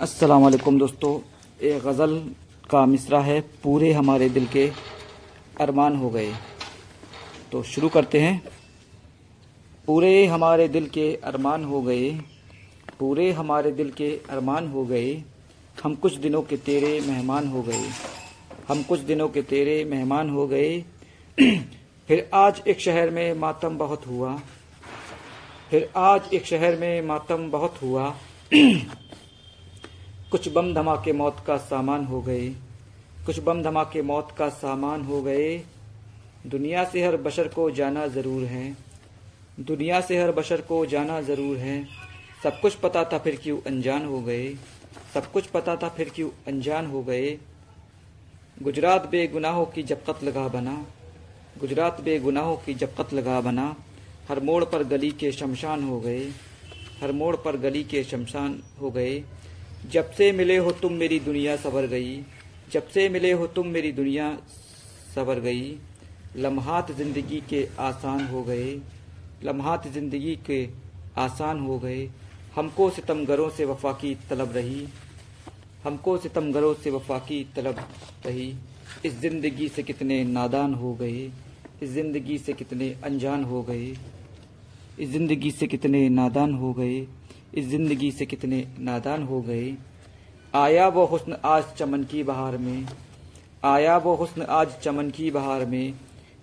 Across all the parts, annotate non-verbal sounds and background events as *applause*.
अस्सलाम वालेकुम दोस्तों एक गज़ल का मिसरा है, पूरे हमारे दिल के अरमान हो गए। तो शुरू करते हैं। पूरे हमारे दिल के अरमान हो गए, पूरे हमारे दिल के अरमान हो गए, हम कुछ दिनों के तेरे मेहमान हो गए, हम कुछ दिनों के तेरे मेहमान हो गए। *clears throat* फिर आज एक शहर में मातम बहुत हुआ, फिर आज एक शहर में मातम बहुत हुआ। *clears throat* कुछ बम धमाके मौत का सामान हो गए। कुछ बम धमाके मौत का सामान हो गए। दुनिया से हर बशर को जाना ज़रूर है। दुनिया से हर बशर को जाना ज़रूर है। सब कुछ पता था फिर क्यों अनजान हो गए। सब कुछ पता था फिर क्यों अनजान हो गए। गुजरात बेगुनाहों की जब कत्ल गाह बना। गुजरात बेगुनाहों की जब कत्ल गाह बना। हर मोड़ पर गली के शमशान हो गए। हर मोड़ पर गली के शमशान हो गए। जब से मिले हो तुम मेरी दुनिया सवर गई, जब से मिले हो तुम मेरी दुनिया सवर गई, लम्हात ज़िंदगी के आसान हो गए, लम्हात ज़िंदगी के आसान हो गए, हमको सितमगरों से वफा की तलब रही, हमको सितमगरों से वफा की तलब रही। इस ज़िंदगी से कितने नादान हो गए, इस ज़िंदगी से कितने अनजान हो गए, इस ज़िंदगी से कितने नादान हो गए इस ज़िंदगी से कितने नादान हो गए। आया वो हुस्न आज चमन की बहार में। आया वो हुस्न आज चमन की बहार में।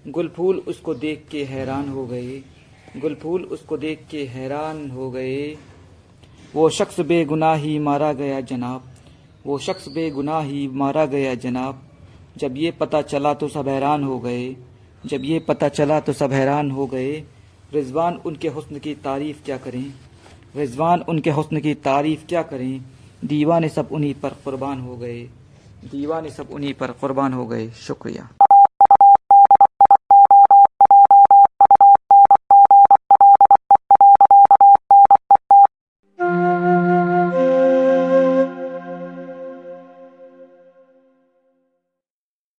गुल फूल उसको देख के हैरान हो गए। गुल फूल उसको देख के हैरान हो गए। वो शख्स बेगुनाह ही मारा गया जनाब। वो शख्स बेगुनाह ही मारा गया जनाब। जब ये पता चला तो सब हैरान हो गए। जब ये पता चला तो सब हैरान हो गए। रिजवान उनके हुस्न की तारीफ़ क्या करें? रिजवान उनके हुस्न की तारीफ़ क्या करें? दीवाने सब उन्हीं पर कुर्बान हो गए। दीवाने सब उन्हीं पर कुर्बान हो गए। शुक्रिया।